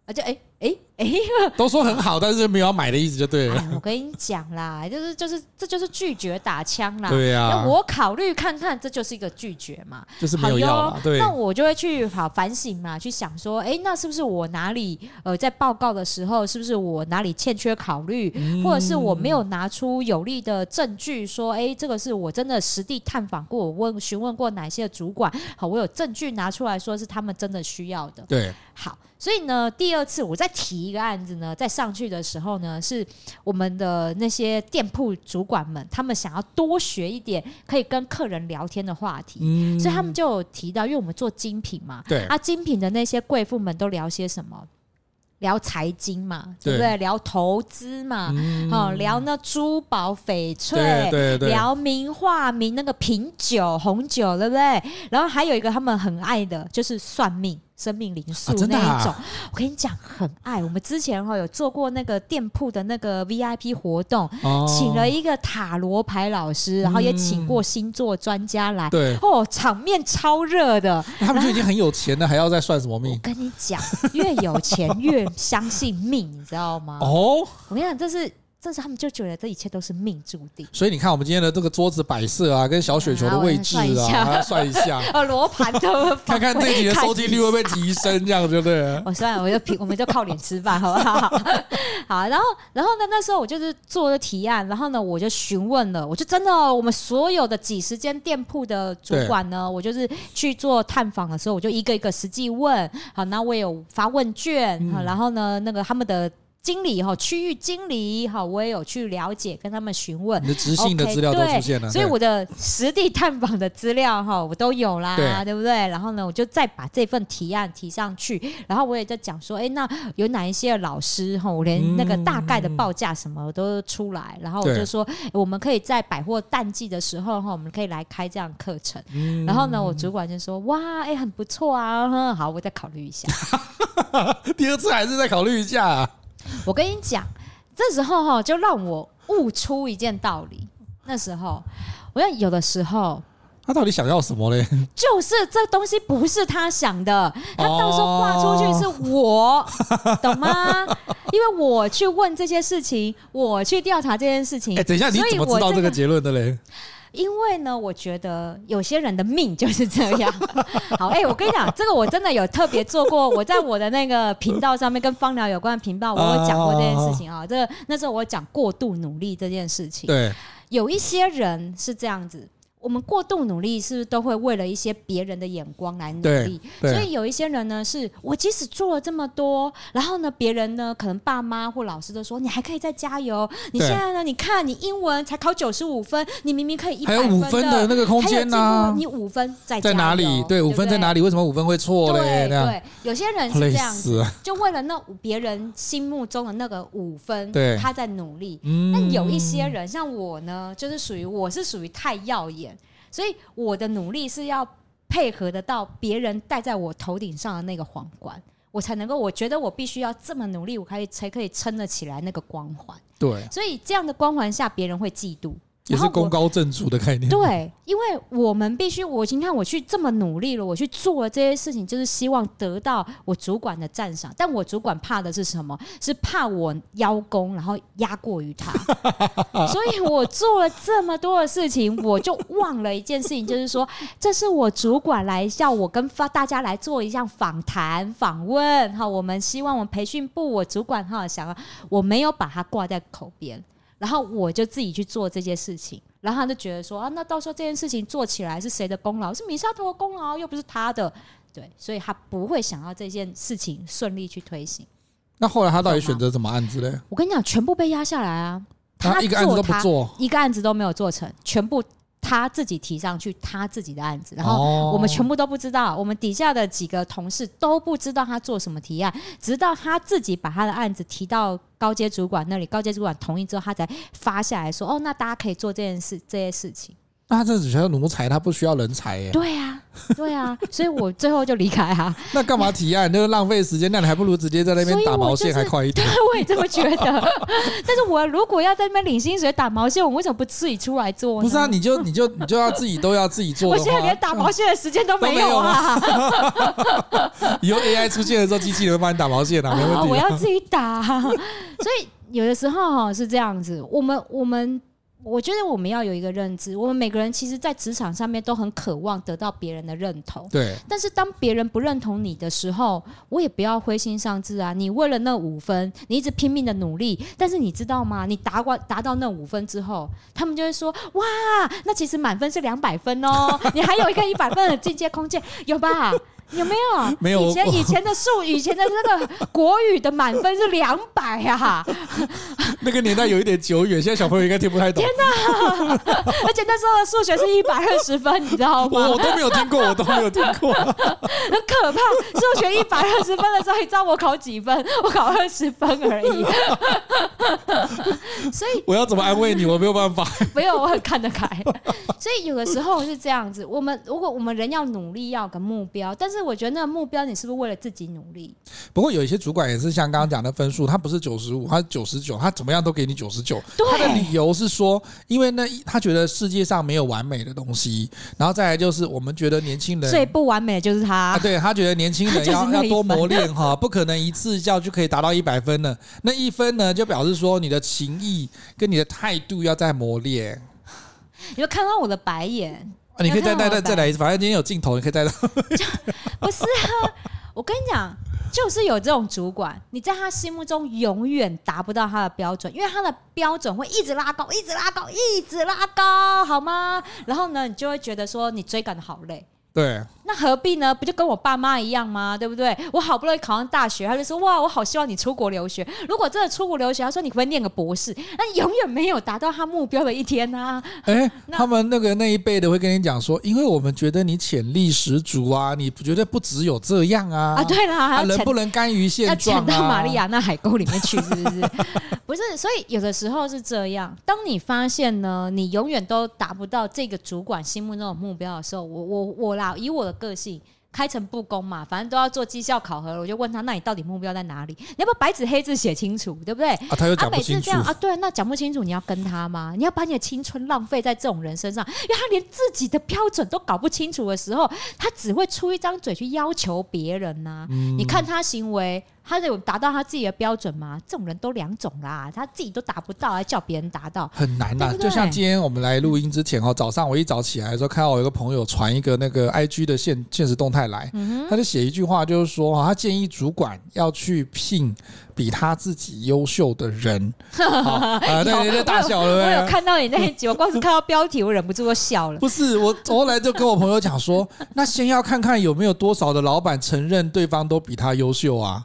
而且哎。哎哎，都说很好，但是没有要买的意思就对了。我跟你讲啦，就是就是这就是拒绝打枪啦。对呀，我考虑看看，这就是一个拒绝嘛，就是没有要嘛。对，那我就会去好反省嘛，去想说，哎，那是不是我哪里呃在报告的时候，是不是我哪里欠缺考虑，或者是我没有拿出有力的证据，说，哎，这个是我真的实地探访过，我问询问过哪些主管，好，我有证据拿出来说是他们真的需要的。对，好。所以呢，第二次我再提一个案子呢，在上去的时候呢，是我们的那些店铺主管们，他们想要多学一点可以跟客人聊天的话题，嗯、所以他们就有提到，因为我们做精品嘛，对，啊，精品的那些贵妇们都聊些什么？聊财经嘛，对不对？聊投资嘛，好、嗯、聊那珠宝翡翠，对对对，聊名画名那个品酒红酒，对不对？然后还有一个他们很爱的，就是算命。生命灵数那一种，我跟你讲很爱。我们之前哈有做过那个店铺的那个 VIP 活动，请了一个塔罗牌老师，然后也请过星座专家来，对哦，场面超热的。他们就已经很有钱了，还要再算什么命？我跟你讲，越有钱越相信命，你知道吗？哦，我跟你讲，这是。这是他们就觉得这一切都是命注定，所以你看我们今天的这个桌子摆设啊，跟小雪球的位置啊，还要算一下，呃，<laughs> 罗盘都看看这集的收听率会不会提升，这样 <laughs> 对不对？我算了，我就凭 <laughs> 我们就靠脸吃饭，好不好？好，然后然后呢，那时候我就是做了提案，然后呢，我就询问了，我就真的我们所有的几十间店铺的主管呢，我就是去做探访的时候，我就一个一个实际问，好，那我有发问卷，然后呢，那个他们的。经理哈，区域经理哈，我也有去了解，跟他们询问。你的直信的资料都出现了，所以我的实地探访的资料哈，我都有啦，对不对？然后呢，我就再把这份提案提上去，然后我也在讲说，哎，那有哪一些老师哈，我连那个大概的报价什么都出来，然后我就说，我们可以在百货淡季的时候哈，我们可以来开这样课程。然后呢，我主管就说，哇，哎，很不错啊，好，我再考虑一下。第二次还是再考虑一下啊。我跟你讲，这时候哈，就让我悟出一件道理。那时候，我要有的时候，他到底想要什么嘞？就是这东西不是他想的，他到时候挂出去是我，哦、懂吗？因为我去问这些事情，我去调查这件事情。哎，等一下，你怎么知道这个结论的嘞？因为呢，我觉得有些人的命就是这样。<laughs> 好，哎、欸，我跟你讲，这个我真的有特别做过。我在我的那个频道上面跟芳疗有关的频道，我有讲过这件事情啊。这个那时候我讲过度努力这件事情。对，有一些人是这样子。我们过度努力，是不是都会为了一些别人的眼光来努力？所以有一些人呢，是我即使做了这么多，然后呢，别人呢，可能爸妈或老师都说你还可以再加油。你现在呢，你看你英文才考九十五分，你明明可以一百分的，还有五分的那个空间呢、啊？你五分在在哪里？对，五分在哪里？为什么五分会错嘞？对对，有些人是这样子，就为了那别人心目中的那个五分，他在努力。那有一些人像我呢，就是属于我是属于太耀眼。所以我的努力是要配合得到别人戴在我头顶上的那个皇冠，我才能够。我觉得我必须要这么努力，我可以才可以撑得起来那个光环。对，所以这样的光环下，别人会嫉妒。也是功高震主的概念。对，因为我们必须，我今天我去这么努力了，我去做了这些事情，就是希望得到我主管的赞赏。但我主管怕的是什么？是怕我邀功，然后压过于他。<laughs> 所以我做了这么多的事情，我就忘了一件事情，就是说，这是我主管来叫我跟发大家来做一项访谈访问。哈，我们希望我们培训部我主管哈想要，我没有把它挂在口边。然后我就自己去做这件事情，然后他就觉得说啊，那到时候这件事情做起来是谁的功劳？是米沙头的功劳，又不是他的，对，所以他不会想要这件事情顺利去推行。那后来他到底选择什么案子嘞？我跟你讲，全部被压下来啊，他一个案子都不做，一个案子都没有做成，全部。他自己提上去他自己的案子，然后我们全部都不知道，我们底下的几个同事都不知道他做什么提案，直到他自己把他的案子提到高阶主管那里，高阶主管同意之后，他才发下来说：“哦，那大家可以做这件事，这些事情。”那他这只需要奴才，他不需要人才耶。对呀、啊，对呀、啊，所以我最后就离开啊。<laughs> 那干嘛提案？就是浪费时间，那你还不如直接在那边打毛线还快一点。<laughs> 对，我也这么觉得。<laughs> 但是我如果要在那边领薪水打毛线，我为什么不自己出来做呢？不是啊，你就你就你就要自己都要自己做。我现在连打毛线的时间都没有啊。以后 AI 出现的时候，机器人会帮你打毛线啊，没问题、啊。我要自己打。所以有的时候哈是这样子，我们我们。我觉得我们要有一个认知，我们每个人其实，在职场上面都很渴望得到别人的认同。对。但是当别人不认同你的时候，我也不要灰心丧志啊！你为了那五分，你一直拼命的努力，但是你知道吗？你达过达到那五分之后，他们就会说：哇，那其实满分是两百分哦，你还有一个一百分的进阶空间，有吧？有没有？没有。以前以前的数，<laughs> 以前的那个国语的满分是两百呀。<laughs> 那个年代有一点久远，现在小朋友应该听不太懂。天哪！<laughs> 而且那时候的数学是一百二十分，你知道吗？我我都没有听过，我都没有听过。很可怕！数学一百二十分的时候，你知道我考几分？我考二十分而已。所以我要怎么安慰你？我没有办法。没有，我很看得开。所以有的时候是这样子。我们如果我们人要努力，要有个目标，但是我觉得那个目标，你是不是为了自己努力？不过有一些主管也是像刚刚讲的分数，他不是九十五，他是九十九，他怎么样都给你九十九。他的理由是说，因为那，他觉得世界上没有完美的东西。然后再来就是，我们觉得年轻人最不完美的就是他。啊，对，他觉得年轻人 <laughs> 要要多磨练哈，不可能一次教就可以达到一百分了。那一分呢，就表示说你的情谊跟你的态度要再磨练。<laughs> 你就看到我的白眼。啊，你可以再再再再来一次，反正今天有镜头，你可以再来。<laughs> 不是啊，我跟你讲，就是有这种主管，你在他心目中永远达不到他的标准，因为他的标准会一直拉高，一直拉高，一直拉高，好吗？然后呢，你就会觉得说你追赶的好累。对。那何必呢？不就跟我爸妈一样吗？对不对？我好不容易考上大学，他就说哇，我好希望你出国留学。如果真的出国留学，他说你可不可以念个博士？那你永远没有达到他目标的一天呐、啊。哎、<laughs> 欸，他们那个那一辈的会跟你讲说，因为我们觉得你潜力十足啊，你觉得不只有这样啊？啊，对啦，啊、人不能甘于现状、啊，要潜到马里亚纳海沟里面去，是不是？<laughs> 不是，所以有的时候是这样。当你发现呢，你永远都达不到这个主管心目中的目标的时候，我我我啦，以我的个性。开诚布公嘛，反正都要做绩效考核了，我就问他，那你到底目标在哪里？你要不要白纸黑字写清楚，对不对？啊，他又讲不清楚。啊，每次这样啊，对，那讲不清楚，你要跟他吗？你要把你的青春浪费在这种人身上？因为他连自己的标准都搞不清楚的时候，他只会出一张嘴去要求别人呐、啊。嗯、你看他行为。他有达到他自己的标准吗？这种人都两种啦，他自己都达不到，还叫别人达到，很难呐。就像今天我们来录音之前哦，早上我一早起来的时候，看到我一个朋友传一个那个 IG 的现现实动态来，他就写一句话，就是说他建议主管要去聘比他自己优秀的人。<laughs> 啊，对，对，大笑了。我有看到你那一集，我光是看到标题，我忍不住就笑了。不是，我后来就跟我朋友讲说，那先要看看有没有多少的老板承认对方都比他优秀啊。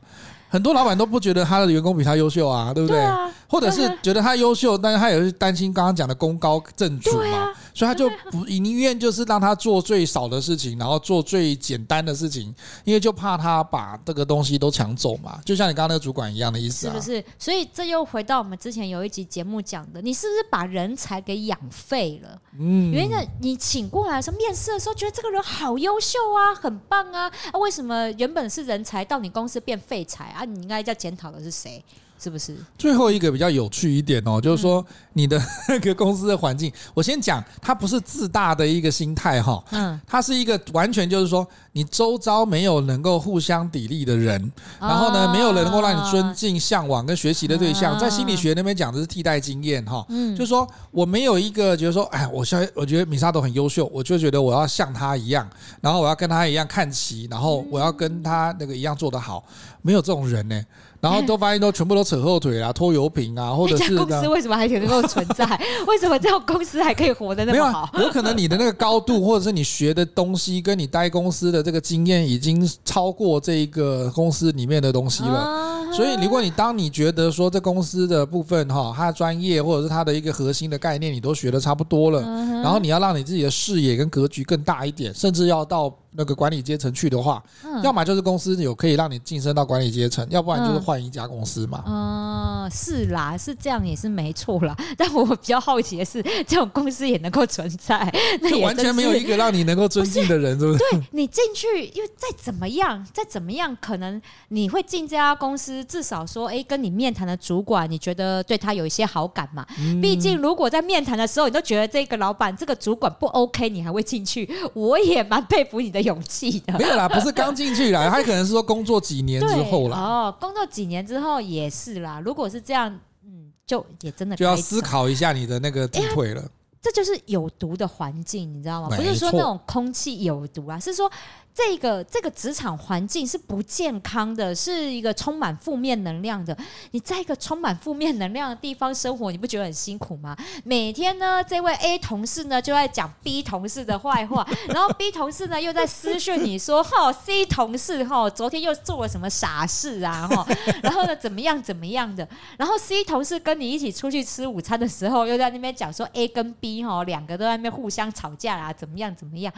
很多老板都不觉得他的员工比他优秀啊，对不对？对啊，或者是觉得他优秀，但是他也是担心刚刚讲的功高震主嘛。所以他就不宁愿就是让他做最少的事情，然后做最简单的事情，因为就怕他把这个东西都抢走嘛。就像你刚刚那个主管一样的意思啊，是不是？所以这又回到我们之前有一集节目讲的，你是不是把人才给养废了？嗯，原因呢，你请过来的时候，面试的时候觉得这个人好优秀啊，很棒啊，啊，为什么原本是人才到你公司变废材啊？你应该要检讨的是谁？是不是？最后一个比较有趣一点哦，就是说你的那个公司的环境，我先讲，它不是自大的一个心态哈，嗯，它是一个完全就是说，你周遭没有能够互相砥砺的人，然后呢，没有人能够让你尊敬、向往跟学习的对象，在心理学那边讲的是替代经验哈，嗯，就是说我没有一个觉得说，哎，我现在我觉得米沙都很优秀，我就觉得我要像他一样，然后我要跟他一样看齐，然后我要跟他那个一样做得好，没有这种人呢。然后都发现都全部都扯后腿啦，拖油瓶啊，<laughs> 或者是公司为什么还能够存在？<laughs> 为什么这种公司还可以活得那么好？有可能你的那个高度，或者是你学的东西，跟你待公司的这个经验，已经超过这一个公司里面的东西了。所以，如果你当你觉得说这公司的部分哈，它的专业或者是它的一个核心的概念，你都学的差不多了，然后你要让你自己的视野跟格局更大一点，甚至要到。那个管理阶层去的话，嗯、要么就是公司有可以让你晋升到管理阶层，要不然就是换一家公司嘛。嗯，嗯，是啦，是这样也是没错啦。<laughs> 但我比较好奇的是，这种公司也能够存在，那也完全没有一个让你能够尊敬的人，是不是？<laughs> 对，你进去，因为再怎么样，再怎么样，可能你会进这家公司，至少说，哎，跟你面谈的主管，你觉得对他有一些好感嘛？嗯、毕竟，如果在面谈的时候，你都觉得这个老板、这个主管不 OK，你还会进去？我也蛮佩服你的。勇气的没有啦，不是刚进去啦，<laughs> 他可能是说工作几年之后啦。哦，工作几年之后也是啦。如果是这样，嗯，就也真的就要思考一下你的那个机会了。这就是有毒的环境，你知道吗？不是说那种空气有毒啊，是说。这个这个职场环境是不健康的，是一个充满负面能量的。你在一个充满负面能量的地方生活，你不觉得很辛苦吗？每天呢，这位 A 同事呢就在讲 B 同事的坏话，<laughs> 然后 B 同事呢又在私讯你说：“哈，C 同事哈，昨天又做了什么傻事啊？哈，然后呢怎么样怎么样的？然后 C 同事跟你一起出去吃午餐的时候，又在那边讲说 A 跟 B 哈两个都在那边互相吵架啊，怎么样怎么样？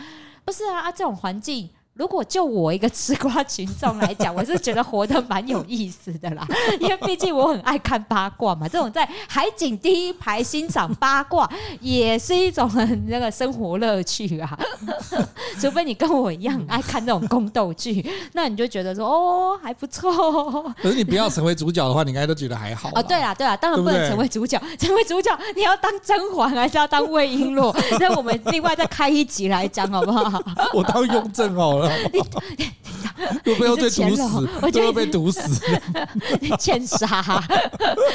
不是啊啊，这种环境。”如果就我一个吃瓜群众来讲，<laughs> 我是觉得活得蛮有意思的啦，<laughs> 因为毕竟我很爱看八卦嘛。这种在海景第一排欣赏八卦，也是一种很那个生活乐趣啊。<laughs> 除非你跟我一样爱看那种宫斗剧，那你就觉得说哦还不错。可是你不要成为主角的话，你应该都觉得还好。哦，对啦，对啦，当然不能成为主角。成为主角，你要当甄嬛还是要当魏璎珞？那我们另外再开一集来讲好不好？我当雍正好了。<laughs> 你会不会被毒死？我就会被毒死。欠杀，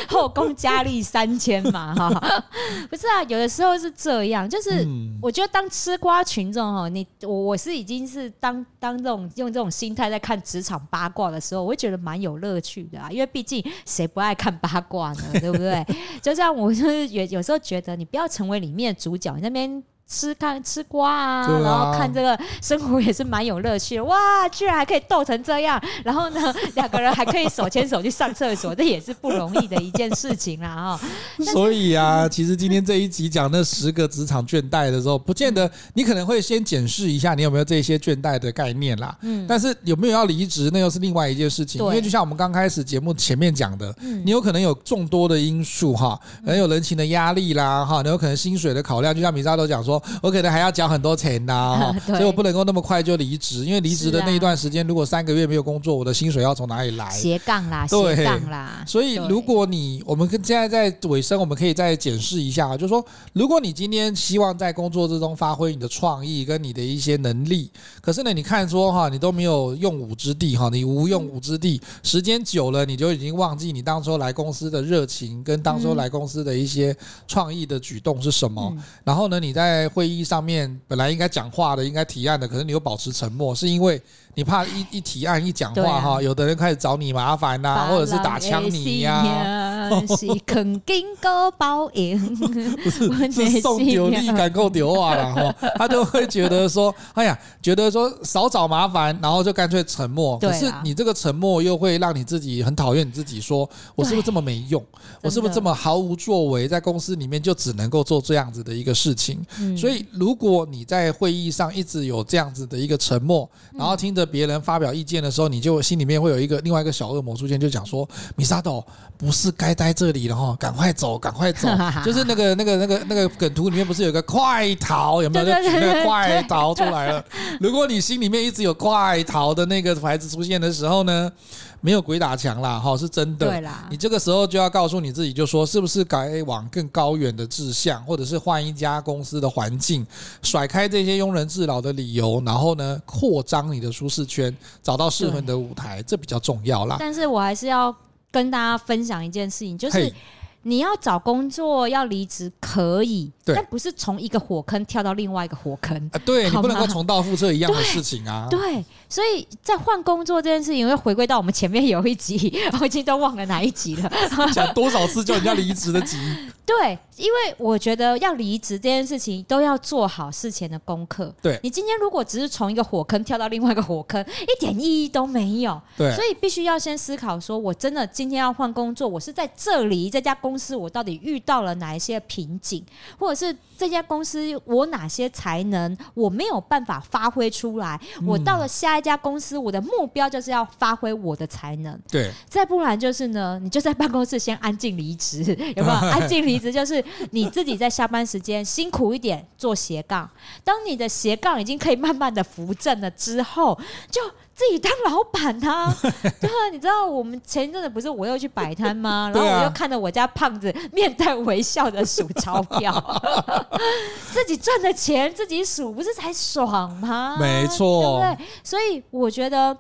后宫佳丽三千嘛，哈，不是啊，有的时候是这样，就是我觉得当吃瓜群众哈，你我我是已经是当当这种用这种心态在看职场八卦的时候，我会觉得蛮有乐趣的啊，因为毕竟谁不爱看八卦呢？对不对？<laughs> 就像我就是有有时候觉得，你不要成为里面的主角，你那边。吃看吃瓜啊，啊然后看这个生活也是蛮有乐趣的。哇，居然还可以斗成这样，然后呢，<laughs> 两个人还可以手牵手去上厕所，这也是不容易的一件事情啦哈。所以啊，其实今天这一集讲那十个职场倦怠的时候，不见得你可能会先检视一下你有没有这些倦怠的概念啦。嗯，但是有没有要离职，那又是另外一件事情。因为就像我们刚开始节目前面讲的，你有可能有众多的因素哈，可能有人情的压力啦哈，你有可能薪水的考量，就像米莎都讲说。我可能还要缴很多钱呐，<laughs> 所以我不能够那么快就离职，因为离职的那一段时间，如果三个月没有工作，我的薪水要从哪里来？斜杠啦，斜杠啦。所以，如果你我们跟现在在尾声，我们可以再检视一下，就是说，如果你今天希望在工作之中发挥你的创意跟你的一些能力，可是呢，你看说哈，你都没有用武之地哈，你无用武之地，时间久了，你就已经忘记你当初来公司的热情跟当初来公司的一些创意的举动是什么。然后呢，你在在会议上面本来应该讲话的，应该提案的，可是你又保持沉默，是因为你怕一一提案一讲话哈，有的人开始找你麻烦呐，或者是打枪你呀，是 <laughs> 肯定哥包赢，不是 <laughs> 是送丢力敢够丢啊了哈，<laughs> 他就会觉得说，哎呀，觉得说少找麻烦，然后就干脆沉默。可是你这个沉默又会让你自己很讨厌你自己，说我是不是这么没用？我是不是这么毫无作为？在公司里面就只能够做这样子的一个事情？所以，如果你在会议上一直有这样子的一个沉默，然后听着别人发表意见的时候，你就心里面会有一个另外一个小恶魔出现，就讲说：“米沙斗不是该待这里了哈，赶快走，赶快走。<laughs> ”就是那个那个那个那个梗图里面不是有个快逃？有没有？就举那个快逃出来了。<laughs> 如果你心里面一直有快逃的那个牌子出现的时候呢？没有鬼打墙啦，哈，是真的。对啦，你这个时候就要告诉你自己，就说是不是该往更高远的志向，或者是换一家公司的环境，甩开这些庸人自扰的理由，然后呢，扩张你的舒适圈，找到适合你的舞台，这比较重要啦。但是我还是要跟大家分享一件事情，就是。你要找工作要离职可以，对但不是从一个火坑跳到另外一个火坑啊！对你不能够重蹈覆辙一样的事情啊！对，对，所以在换工作这件事情，会回归到我们前面有一集，<laughs> 我已经都忘了哪一集了，<laughs> 讲多少次叫人家离职的集。对，因为我觉得要离职这件事情都要做好事前的功课。对，你今天如果只是从一个火坑跳到另外一个火坑，一点意义都没有。对，所以必须要先思考说，我真的今天要换工作，我是在这里这家公司。公司我到底遇到了哪一些瓶颈，或者是这家公司我哪些才能我没有办法发挥出来？我到了下一家公司，我的目标就是要发挥我的才能。对，再不然就是呢，你就在办公室先安静离职，<laughs> 有没有？安静离职就是你自己在下班时间辛苦一点做斜杠，当你的斜杠已经可以慢慢的扶正了之后，就。自己当老板啊，<laughs> 对啊，你知道我们前一阵子不是我又去摆摊吗？<laughs> 然后我又看着我家胖子面带微笑的数钞票，<laughs> 自己赚的钱自己数，不是才爽吗？没错，对不对？所以我觉得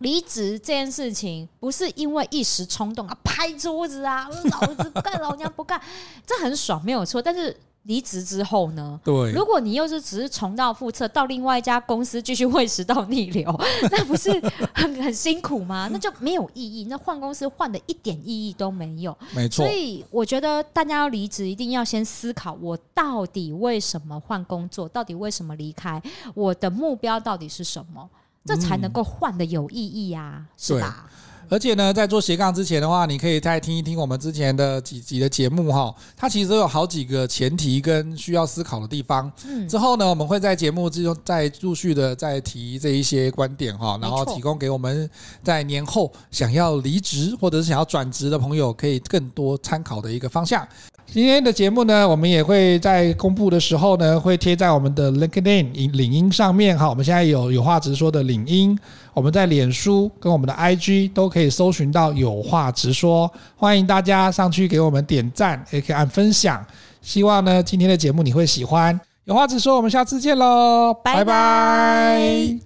离职这件事情不是因为一时冲动啊，拍桌子啊，老子不干，老娘不干，这很爽，没有错，但是。离职之后呢？对，如果你又是只是重蹈覆辙，到另外一家公司继续喂食到逆流，<laughs> 那不是很很辛苦吗？那就没有意义。那换公司换的一点意义都没有。没错。所以我觉得大家要离职，一定要先思考：我到底为什么换工作？到底为什么离开？我的目标到底是什么？这才能够换的有意义呀，是吧？而且呢，在做斜杠之前的话，你可以再听一听我们之前的几集的节目哈。它其实都有好几个前提跟需要思考的地方。嗯。之后呢，我们会在节目之中再陆续的再提这一些观点哈，然后提供给我们在年后想要离职或者是想要转职的朋友，可以更多参考的一个方向。今天的节目呢，我们也会在公布的时候呢，会贴在我们的 LinkedIn 领英上面哈。我们现在有有话直说的领英，我们在脸书跟我们的 IG 都可以搜寻到有话直说，欢迎大家上去给我们点赞，也可以按分享。希望呢，今天的节目你会喜欢。有话直说，我们下次见喽，拜拜。